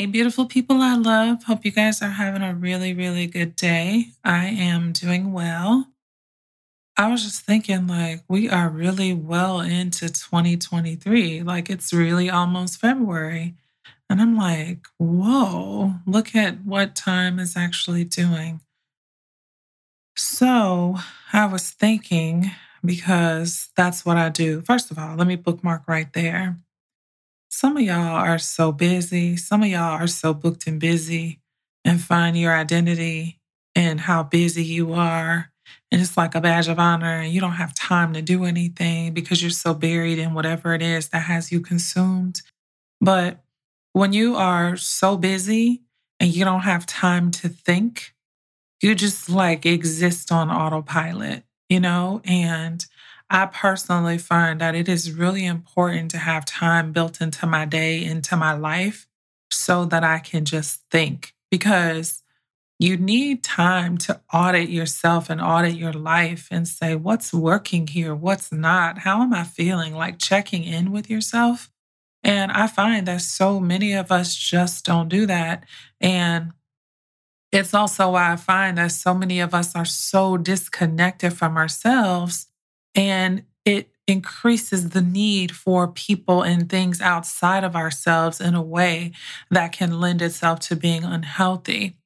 Hey, beautiful people I love. Hope you guys are having a really, really good day. I am doing well. I was just thinking, like, we are really well into 2023. Like, it's really almost February. And I'm like, whoa, look at what time is actually doing. So I was thinking, because that's what I do. First of all, let me bookmark right there. Some of y'all are so busy. Some of y'all are so booked and busy and find your identity and how busy you are. And it's like a badge of honor, and you don't have time to do anything because you're so buried in whatever it is that has you consumed. But when you are so busy and you don't have time to think, you just like exist on autopilot, you know? And I personally find that it is really important to have time built into my day, into my life, so that I can just think because you need time to audit yourself and audit your life and say, what's working here? What's not? How am I feeling? Like checking in with yourself. And I find that so many of us just don't do that. And it's also why I find that so many of us are so disconnected from ourselves and it increases the need for people and things outside of ourselves in a way that can lend itself to being unhealthy.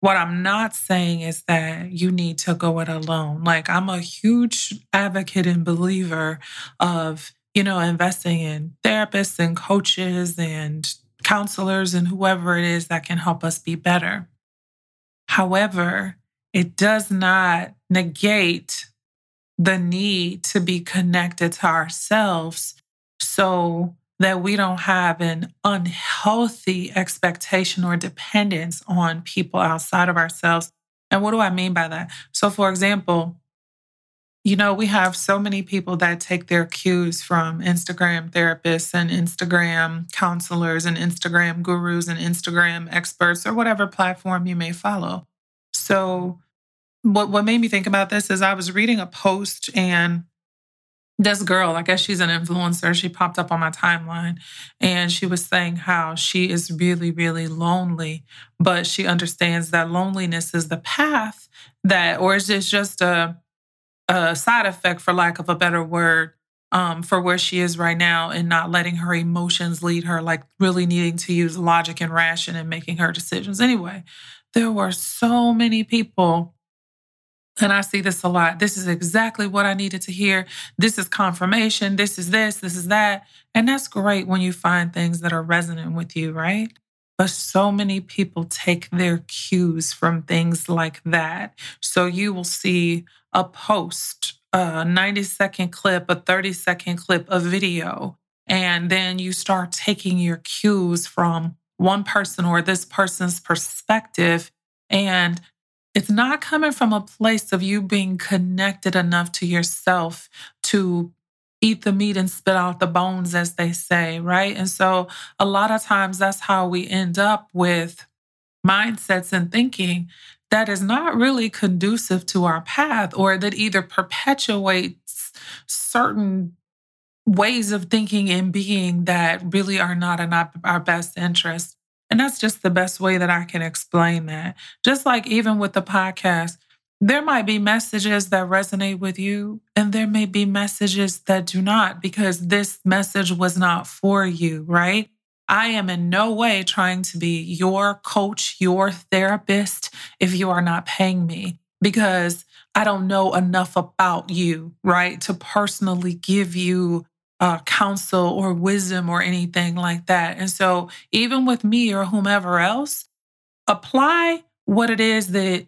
What I'm not saying is that you need to go it alone. Like, I'm a huge advocate and believer of, you know, investing in therapists and coaches and counselors and whoever it is that can help us be better. However, it does not negate the need to be connected to ourselves so that we don't have an unhealthy expectation or dependence on people outside of ourselves. And what do I mean by that? So, for example, you know, we have so many people that take their cues from Instagram therapists and Instagram counselors and Instagram gurus and Instagram experts or whatever platform you may follow. So, what what made me think about this is I was reading a post and this girl, I guess she's an influencer, she popped up on my timeline and she was saying how she is really, really lonely, but she understands that loneliness is the path that, or is it just a, a side effect, for lack of a better word, um, for where she is right now and not letting her emotions lead her, like really needing to use logic and ration and making her decisions. Anyway, there were so many people and I see this a lot. This is exactly what I needed to hear. This is confirmation. This is this, this is that. And that's great when you find things that are resonant with you, right? But so many people take their cues from things like that. So you will see a post, a 90 second clip, a 30 second clip, a video, and then you start taking your cues from one person or this person's perspective and it's not coming from a place of you being connected enough to yourself to eat the meat and spit out the bones, as they say, right? And so a lot of times that's how we end up with mindsets and thinking that is not really conducive to our path or that either perpetuates certain ways of thinking and being that really are not in our best interest. And that's just the best way that I can explain that. Just like even with the podcast, there might be messages that resonate with you, and there may be messages that do not, because this message was not for you, right? I am in no way trying to be your coach, your therapist, if you are not paying me, because I don't know enough about you, right? To personally give you uh, counsel or wisdom or anything like that. And so, even with me or whomever else, apply what it is that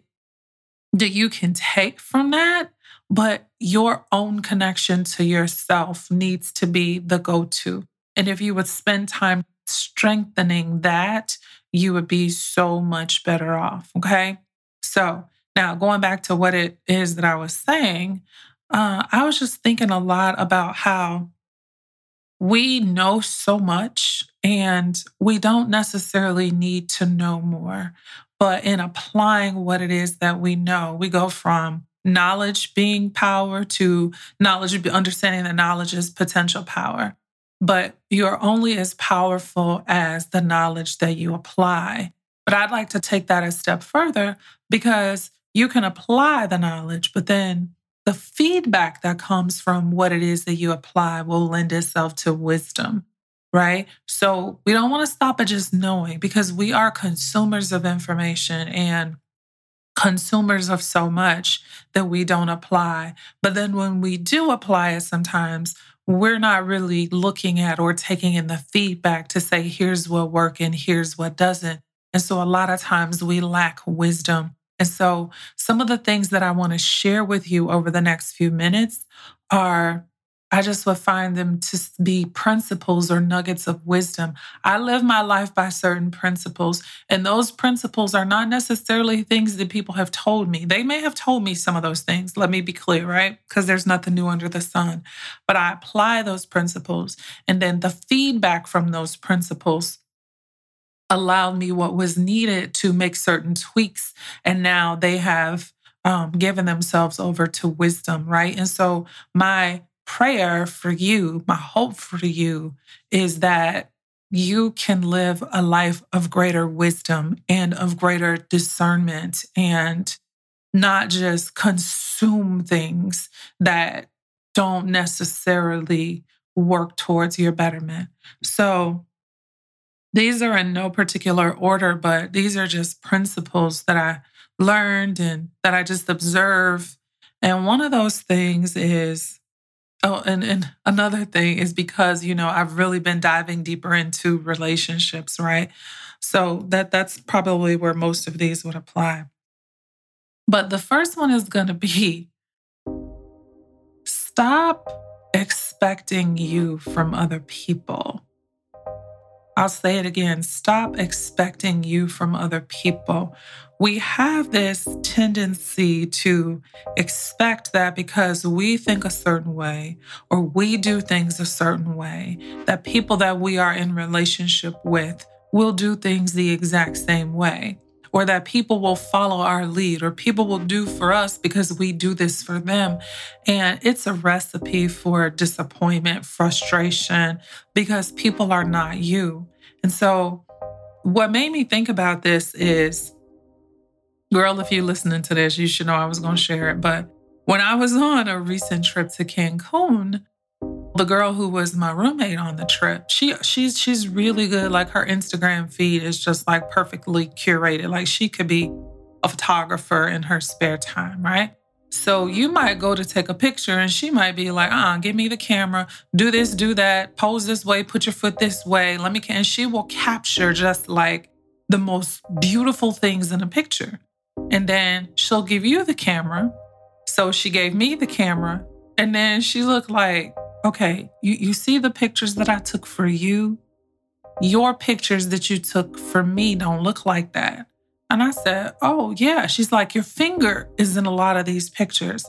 that you can take from that, but your own connection to yourself needs to be the go to. And if you would spend time strengthening that, you would be so much better off. Okay. So now going back to what it is that I was saying, uh, I was just thinking a lot about how we know so much and we don't necessarily need to know more. But in applying what it is that we know, we go from knowledge being power to knowledge, understanding that knowledge is potential power. But you're only as powerful as the knowledge that you apply. But I'd like to take that a step further because you can apply the knowledge, but then the feedback that comes from what it is that you apply will lend itself to wisdom, right? So we don't want to stop at just knowing because we are consumers of information and consumers of so much that we don't apply. But then when we do apply it, sometimes we're not really looking at or taking in the feedback to say, here's what works and here's what doesn't. And so a lot of times we lack wisdom and so, some of the things that I want to share with you over the next few minutes are I just would find them to be principles or nuggets of wisdom. I live my life by certain principles, and those principles are not necessarily things that people have told me. They may have told me some of those things. Let me be clear, right? Because there's nothing new under the sun. But I apply those principles, and then the feedback from those principles allowed me what was needed to make certain tweaks. And now they have um, given themselves over to wisdom, right? And so, my prayer for you, my hope for you is that you can live a life of greater wisdom and of greater discernment and not just consume things that don't necessarily work towards your betterment. So, these are in no particular order, but these are just principles that I learned and that I just observe. And one of those things is, oh, and, and another thing is because, you know, I've really been diving deeper into relationships, right? So that that's probably where most of these would apply. But the first one is going to be stop expecting you from other people. I'll say it again stop expecting you from other people. We have this tendency to expect that because we think a certain way or we do things a certain way, that people that we are in relationship with will do things the exact same way or that people will follow our lead or people will do for us because we do this for them. And it's a recipe for disappointment, frustration, because people are not you. And so, what made me think about this is, girl, if you're listening to this, you should know I was going to share it. But when I was on a recent trip to Cancun, the girl who was my roommate on the trip, she she's she's really good. Like her Instagram feed is just like perfectly curated. Like she could be a photographer in her spare time, right? So you might go to take a picture and she might be like, uh, give me the camera, do this, do that, pose this way, put your foot this way. Let me and she will capture just like the most beautiful things in a picture. And then she'll give you the camera. So she gave me the camera. And then she looked like, okay, you, you see the pictures that I took for you? Your pictures that you took for me don't look like that. And I said, Oh, yeah. She's like, Your finger is in a lot of these pictures.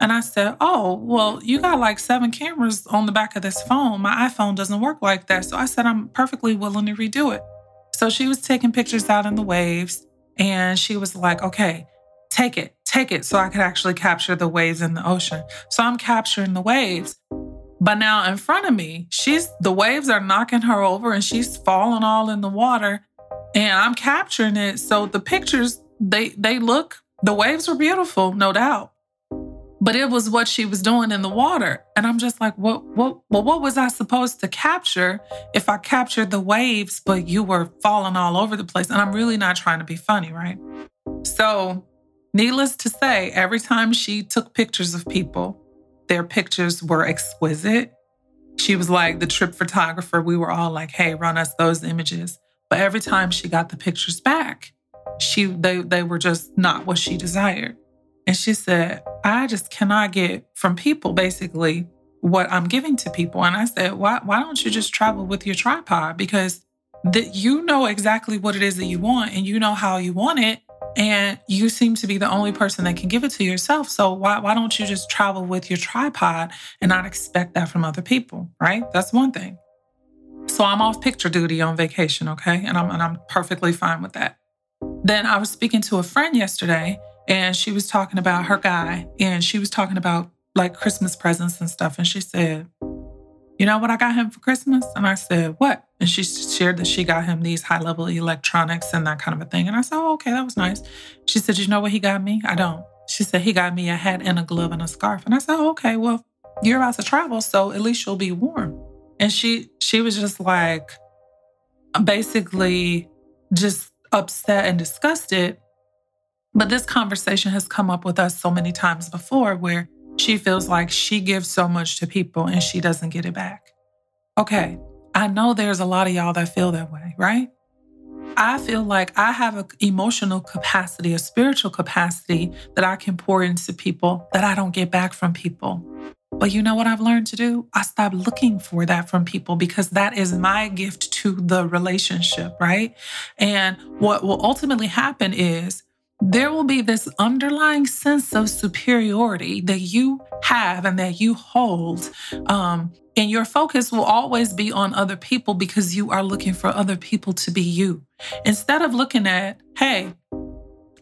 And I said, Oh, well, you got like seven cameras on the back of this phone. My iPhone doesn't work like that. So I said, I'm perfectly willing to redo it. So she was taking pictures out in the waves and she was like, Okay, take it, take it so I could actually capture the waves in the ocean. So I'm capturing the waves. But now in front of me, she's the waves are knocking her over and she's falling all in the water. And I'm capturing it. So the pictures, they they look, the waves were beautiful, no doubt. But it was what she was doing in the water. And I'm just like, what what well, what was I supposed to capture if I captured the waves, but you were falling all over the place? And I'm really not trying to be funny, right? So needless to say, every time she took pictures of people, their pictures were exquisite. She was like the trip photographer. We were all like, hey, run us those images. But every time she got the pictures back, she they, they were just not what she desired. And she said, I just cannot get from people basically what I'm giving to people. And I said, why, why don't you just travel with your tripod? Because that you know exactly what it is that you want and you know how you want it. And you seem to be the only person that can give it to yourself. So why, why don't you just travel with your tripod and not expect that from other people? Right? That's one thing. So I'm off picture duty on vacation, okay? And I'm and I'm perfectly fine with that. Then I was speaking to a friend yesterday and she was talking about her guy and she was talking about like Christmas presents and stuff. And she said, You know what I got him for Christmas? And I said, What? And she shared that she got him these high level electronics and that kind of a thing. And I said, Oh, okay, that was nice. She said, You know what he got me? I don't. She said, He got me a hat and a glove and a scarf. And I said, oh, Okay, well, you're about to travel, so at least you'll be warm. And she she was just like basically just upset and disgusted. But this conversation has come up with us so many times before where she feels like she gives so much to people and she doesn't get it back. Okay, I know there's a lot of y'all that feel that way, right? I feel like I have an emotional capacity, a spiritual capacity that I can pour into people that I don't get back from people. But you know what I've learned to do? I stop looking for that from people because that is my gift to the relationship, right? And what will ultimately happen is there will be this underlying sense of superiority that you have and that you hold. Um, and your focus will always be on other people because you are looking for other people to be you. Instead of looking at, hey,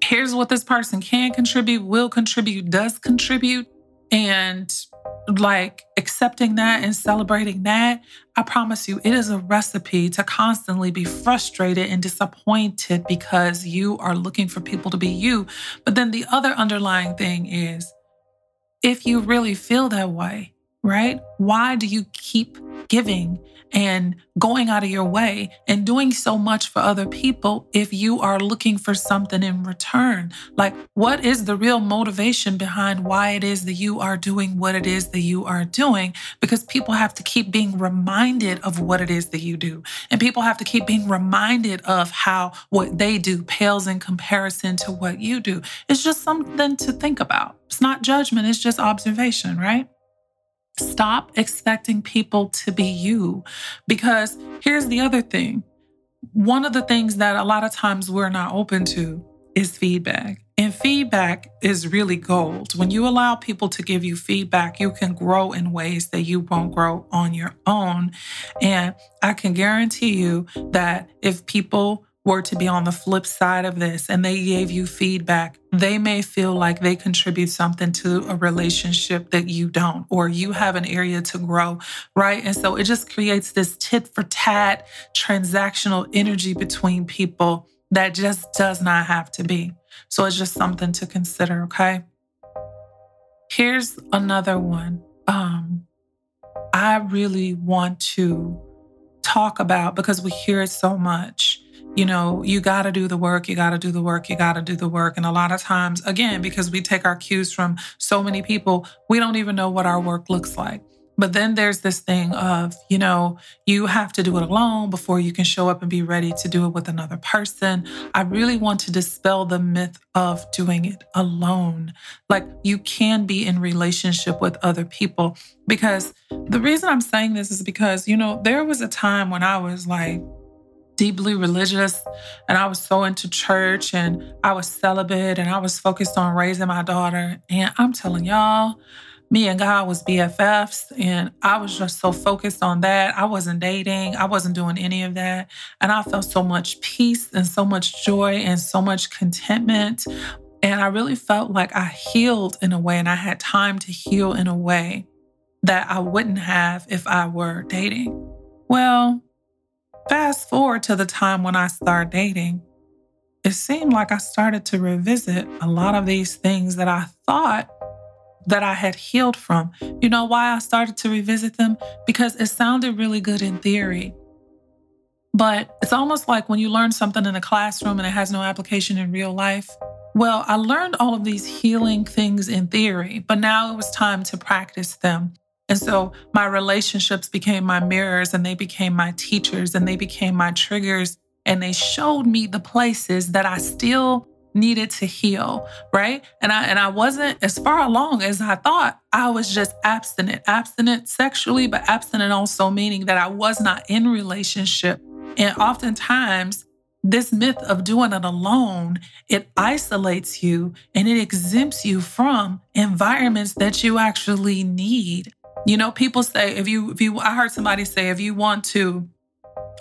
here's what this person can contribute, will contribute, does contribute, and like accepting that and celebrating that, I promise you, it is a recipe to constantly be frustrated and disappointed because you are looking for people to be you. But then the other underlying thing is if you really feel that way, right? Why do you keep giving and going out of your way and doing so much for other people if you are looking for something in return? Like, what is the real motivation behind why it is that you are doing what it is that you are doing? Because people have to keep being reminded of what it is that you do. And people have to keep being reminded of how what they do pales in comparison to what you do. It's just something to think about. It's not judgment, it's just observation, right? Stop expecting people to be you. Because here's the other thing one of the things that a lot of times we're not open to is feedback. And feedback is really gold. When you allow people to give you feedback, you can grow in ways that you won't grow on your own. And I can guarantee you that if people were to be on the flip side of this and they gave you feedback, they may feel like they contribute something to a relationship that you don't, or you have an area to grow, right? And so it just creates this tit for tat transactional energy between people that just does not have to be. So it's just something to consider, okay? Here's another one. Um, I really want to talk about because we hear it so much you know, you got to do the work, you got to do the work, you got to do the work. And a lot of times, again, because we take our cues from so many people, we don't even know what our work looks like. But then there's this thing of, you know, you have to do it alone before you can show up and be ready to do it with another person. I really want to dispel the myth of doing it alone. Like you can be in relationship with other people because the reason I'm saying this is because, you know, there was a time when I was like, deeply religious and I was so into church and I was celibate and I was focused on raising my daughter. And I'm telling y'all, me and God was BFFs and I was just so focused on that. I wasn't dating, I wasn't doing any of that. And I felt so much peace and so much joy and so much contentment. And I really felt like I healed in a way and I had time to heal in a way that I wouldn't have if I were dating. Well, Fast forward to the time when I started dating, it seemed like I started to revisit a lot of these things that I thought that I had healed from. You know why I started to revisit them? Because it sounded really good in theory. But it's almost like when you learn something in a classroom and it has no application in real life. Well, I learned all of these healing things in theory, but now it was time to practice them. And so my relationships became my mirrors and they became my teachers and they became my triggers. And they showed me the places that I still needed to heal, right? And I and I wasn't as far along as I thought. I was just abstinent, abstinent sexually, but abstinent also meaning that I was not in relationship. And oftentimes this myth of doing it alone, it isolates you and it exempts you from environments that you actually need. You know, people say if you if you I heard somebody say if you want to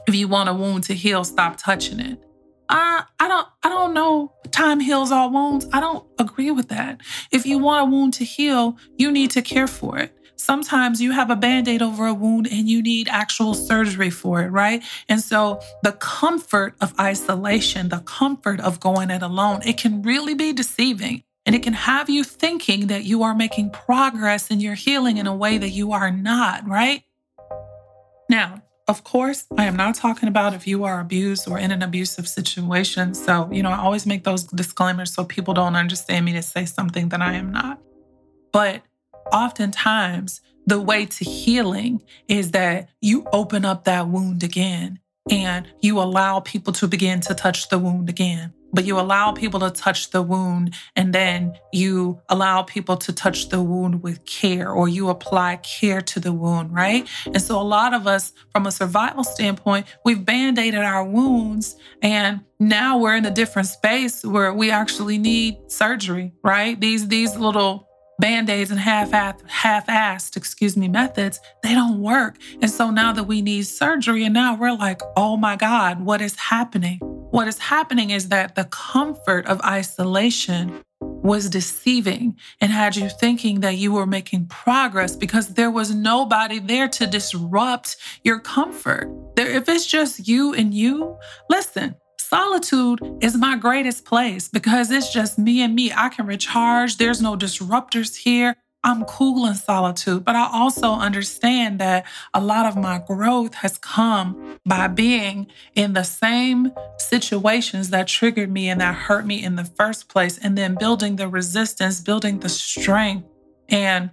if you want a wound to heal, stop touching it. I I don't I don't know time heals all wounds. I don't agree with that. If you want a wound to heal, you need to care for it. Sometimes you have a band-aid over a wound and you need actual surgery for it, right? And so the comfort of isolation, the comfort of going it alone, it can really be deceiving. And it can have you thinking that you are making progress in your healing in a way that you are not, right? Now, of course, I am not talking about if you are abused or in an abusive situation. So, you know, I always make those disclaimers so people don't understand me to say something that I am not. But oftentimes, the way to healing is that you open up that wound again and you allow people to begin to touch the wound again but you allow people to touch the wound and then you allow people to touch the wound with care or you apply care to the wound, right? And so a lot of us, from a survival standpoint, we've band aided our wounds and now we're in a different space where we actually need surgery, right? These, these little band-aids and half half-assed, excuse me, methods, they don't work. And so now that we need surgery and now we're like, "Oh my god, what is happening?" What is happening is that the comfort of isolation was deceiving and had you thinking that you were making progress because there was nobody there to disrupt your comfort. There, if it's just you and you, listen, solitude is my greatest place because it's just me and me. I can recharge. There's no disruptors here. I'm cool in solitude, but I also understand that a lot of my growth has come by being in the same situations that triggered me and that hurt me in the first place, and then building the resistance, building the strength, and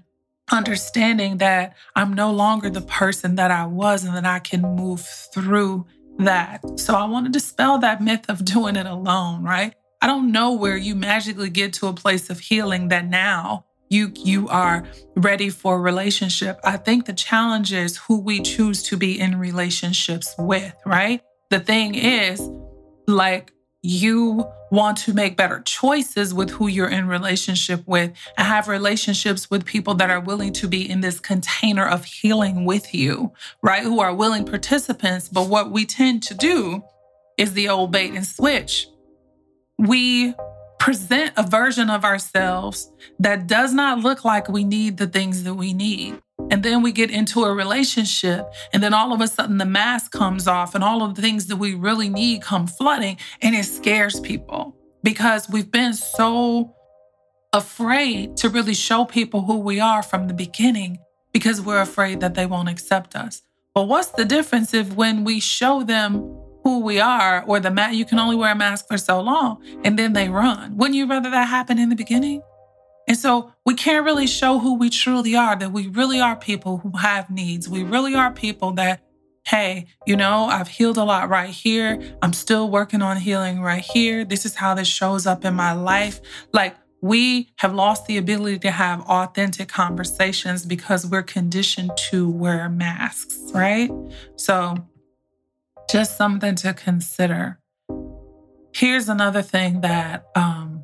understanding that I'm no longer the person that I was and that I can move through that. So I want to dispel that myth of doing it alone, right? I don't know where you magically get to a place of healing that now you you are ready for a relationship i think the challenge is who we choose to be in relationships with right the thing is like you want to make better choices with who you're in relationship with and have relationships with people that are willing to be in this container of healing with you right? Who are willing participants. But what we tend to do is the old bait and switch. We present a version of ourselves that does not look like we need the things that we need. And then we get into a relationship, and then all of a sudden the mask comes off, and all of the things that we really need come flooding, and it scares people. Because we've been so afraid to really show people who we are from the beginning because we're afraid that they won't accept us. But what's the difference if when we show them who we are or the mat you can only wear a mask for so long and then they run? Wouldn't you rather that happen in the beginning and so we can't really show who we truly are that we really are people who have needs we really are people that hey you know i've healed a lot right here i'm still working on healing right here this is how this shows up in my life like we have lost the ability to have authentic conversations because we're conditioned to wear masks, right? So just something to consider. Here's another thing that um,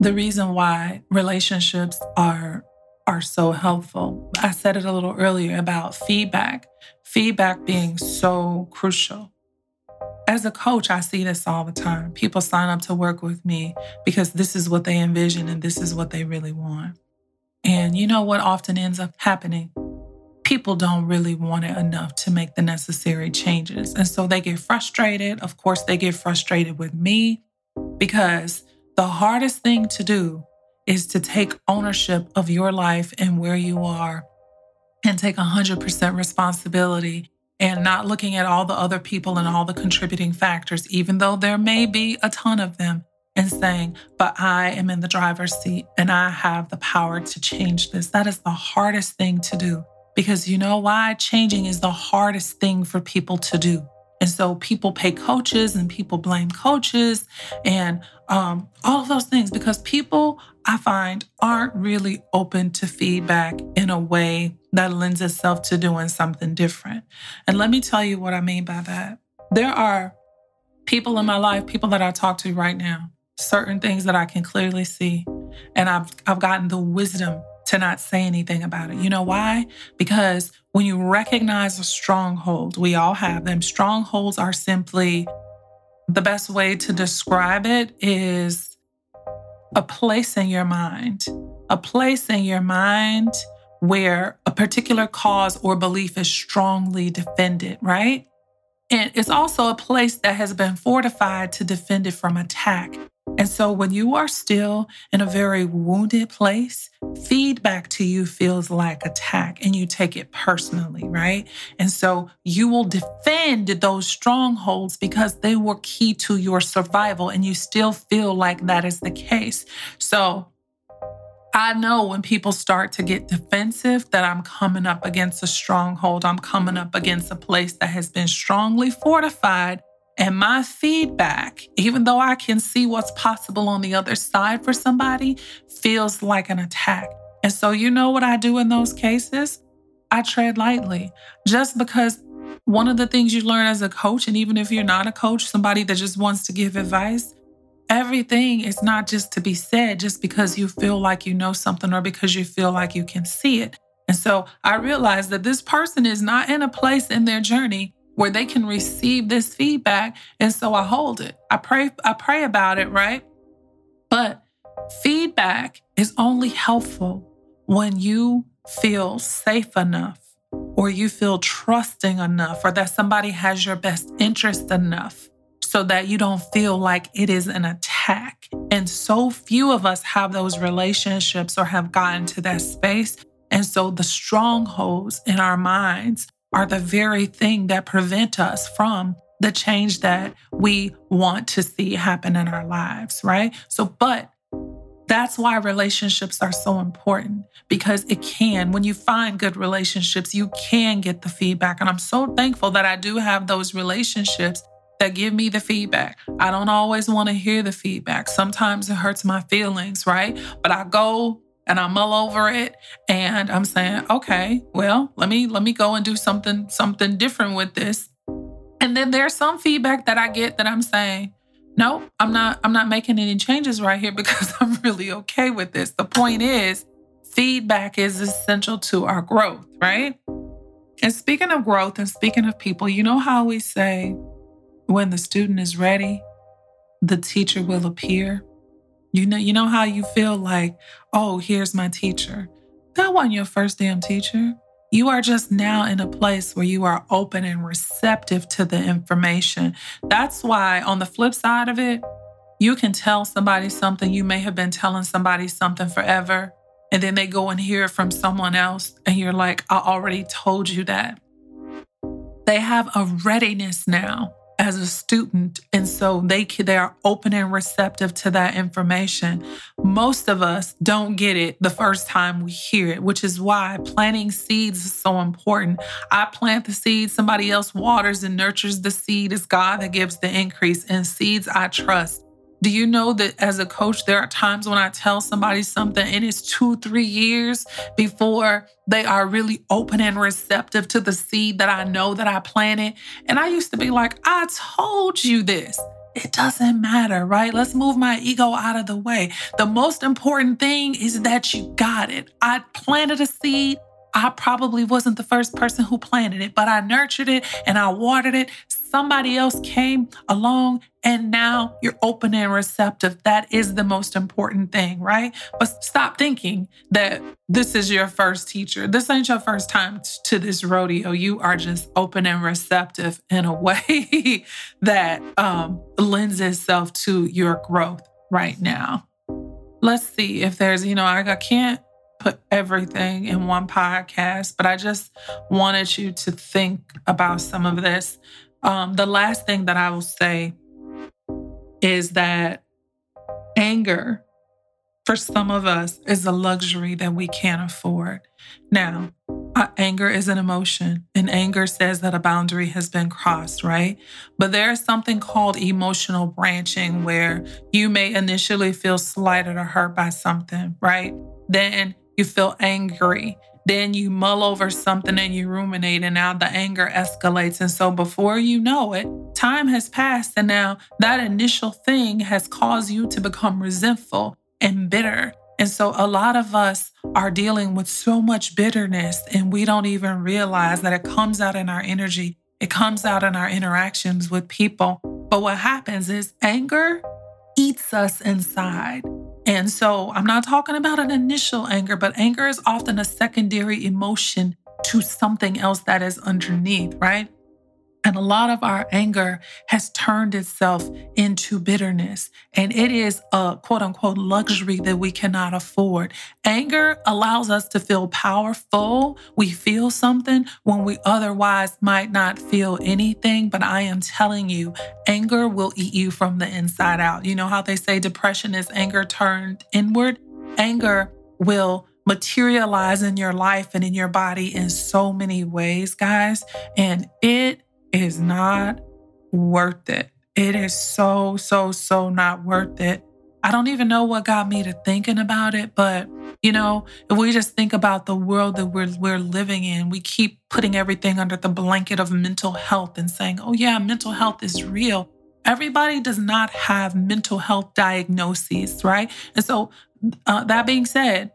the reason why relationships are are so helpful. I said it a little earlier about feedback. Feedback being so crucial. As a coach, I see this all the time. People sign up to work with me because this is what they envision and this is what they really want. And you know what often ends up happening? people don't really want it enough to make the necessary changes. And so they get frustrated. Of course, they get frustrated with me because the hardest thing to do is to take ownership of your life and where you are and take 100% responsibility and not looking at all the other people and all the contributing factors, even though there may be a ton of them, and saying, But I am in the driver's seat and I have the power to change this. That is the hardest thing to do. Because you know why? Changing is the hardest thing for people to do. And so people pay coaches and people blame coaches and um, all of those things because people, I find, aren't really open to feedback in a way that lends itself to doing something different. And let me tell you what I mean by that. There are people in my life, people that I talk to right now, certain things that I can clearly see. And I've, I've gotten the wisdom to not say anything about it. You know mm-hmm. why? Because when you recognize a stronghold, we all have them. Strongholds are simply the best way to describe it is a place in your mind, a place in your mind where a particular cause or belief is strongly defended, right? And it's also a place that has been fortified to defend it from attack. And so when you are still in a very wounded place, feedback to you feels like attack and you take it personally, right? And so you will defend those strongholds because they were key to your survival and you still feel like that is the case. So I know when people start to get defensive that I'm coming up against a stronghold. I'm coming up against a place that has been strongly fortified and my feedback, even though I can see what's possible on the other side for somebody, feels like an attack. And so, you know what I do in those cases? I tread lightly just because one of the things you learn as a coach, and even if you're not a coach, somebody that just wants to give advice, everything is not just to be said just because you feel like you know something or because you feel like you can see it. And so I realized that this person is not in a place in their journey where they can receive this feedback. And so I hold it. I pray, I pray about it, right? But feedback is only helpful when you feel safe enough or you feel trusting enough or that somebody has your best interest enough so that you don't feel like it is an attack. And so few of us have those relationships or have gotten to that space. And so the strongholds in our minds are the very thing that prevent us from the change that we want to see happen in our lives, right? So, but that's why relationships are so important because it can, when you find good relationships, you can get the feedback. And I'm so thankful that I do have those relationships that give me the feedback. I don't always want to hear the feedback. Sometimes it hurts my feelings, right? But I go and I mull over it and I'm saying, okay, well, let me let me go and do something something different with this. And then there's some feedback that I get that I'm saying, no, I'm not I'm not making any changes right here because I'm really okay with this. The point is, feedback is essential to our growth, right? And speaking of growth and speaking of people, you know how we say when the student is ready, the teacher will appear. You know, you know how you feel like, oh, here's my teacher. That wasn't your first damn teacher. You are just now in a place where you are open and receptive to the information. That's why, on the flip side of it, you can tell somebody something. You may have been telling somebody something forever, and then they go and hear it from someone else, and you're like, I already told you that. They have a readiness now as a student and so they they are open and receptive to that information. Most of us don't get it the first time we hear it which is why planting seeds is so important. I plant the seed somebody else waters and nurtures the seed. It's god that gives the increase and seeds i trust do you know that as a coach, there are times when I tell somebody something and it's two, three years before they are really open and receptive to the seed that I know that I planted? And I used to be like, I told you this. It doesn't matter, right? Let's move my ego out of the way. The most important thing is that you got it. I planted a seed. I probably wasn't the first person who planted it, but I nurtured it and I watered it. Somebody else came along and now you're open and receptive. That is the most important thing, right? But stop thinking that this is your first teacher. This ain't your first time to this rodeo. You are just open and receptive in a way that um, lends itself to your growth right now. Let's see if there's, you know, I can't put everything in one podcast, but I just wanted you to think about some of this. Um, the last thing that I will say is that anger for some of us is a luxury that we can't afford. Now, uh, anger is an emotion, and anger says that a boundary has been crossed, right? But there is something called emotional branching where you may initially feel slighted or hurt by something, right? Then you feel angry. Then you mull over something and you ruminate, and now the anger escalates. And so before you know it, time has passed, and now that initial thing has caused you to become resentful and bitter and so a lot of us are dealing with so much bitterness and we don't even realize that it comes out in our energy. It comes out in our interactions with people. But what happens is anger eats us inside. And so I'm not talking about an initial anger, but anger is often a secondary emotion to something else that is underneath, right? And a lot of our anger has turned itself into bitterness. And it is a quote unquote luxury that we cannot afford. Anger allows us to feel powerful. We feel something when we otherwise might not feel anything. But I am telling you, anger will eat you from the inside out. You know how they say depression is anger turned inward? Anger will materialize in your life and in your body in so many ways, guys. And it is not worth it. It is so, so, so not worth it. I don't even know what got me to thinking about it, but you know, if we just think about the world that we're we're living in, we keep putting everything under the blanket of mental health and saying, "Oh yeah, mental health is real." Everybody does not have mental health diagnoses, right? And so, uh, that being said,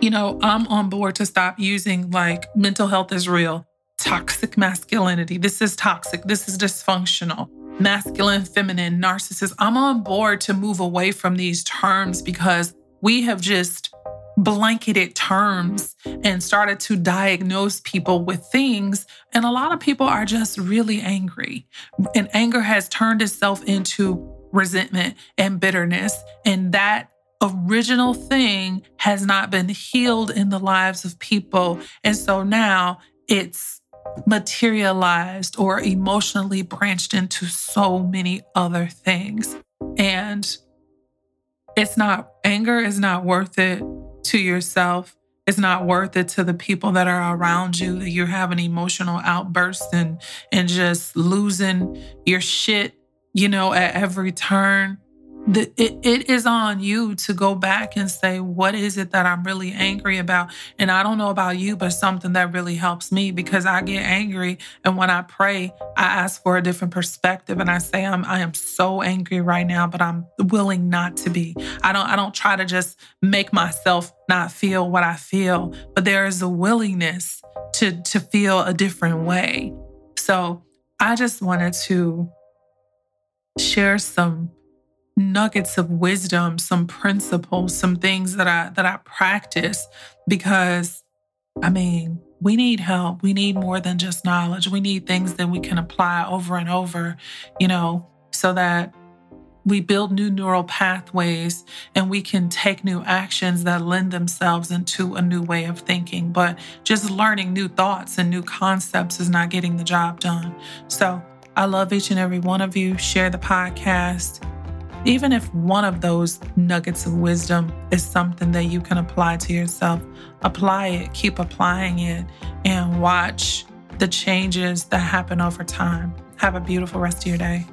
you know, I'm on board to stop using like mental health is real toxic masculinity. This is toxic. This is dysfunctional. Masculine, feminine, narcissist. I'm on board to move away from these terms because we have just blanketed terms and started to diagnose people with things. And a lot of people are just really angry. And anger has turned itself into resentment and bitterness. And that original thing has not been healed in the lives of people. And so now it's materialized or emotionally branched into so many other things. And it's not, anger is not worth it to yourself. It's not worth it to the people that are around you that you're having emotional outbursts and, and just losing your shit, you know, at every turn the, it, it is on you to go back and say, what is it that I'm really angry about? And I don't know about you, but something that really helps me because I get angry. And when I pray, I ask for a different perspective and I say, I'm, I am so angry right now, but I'm willing not to be. I don't, I don't try to just make myself not feel what I feel, but there is a willingness to, to feel a different way. So I just wanted to share some nuggets of wisdom, some principles, some things that I that I practice because I mean, we need help. We need more than just knowledge. We need things that we can apply over and over, you know, so that we build new neural pathways and we can take new actions that lend themselves into a new way of thinking. But just learning new thoughts and new concepts is not getting the job done. So I love each and every one of you. Share the podcast even if one of those nuggets of wisdom is something that you can apply to yourself, apply it, keep applying it, and watch the changes that happen over time. Have a beautiful rest of your day.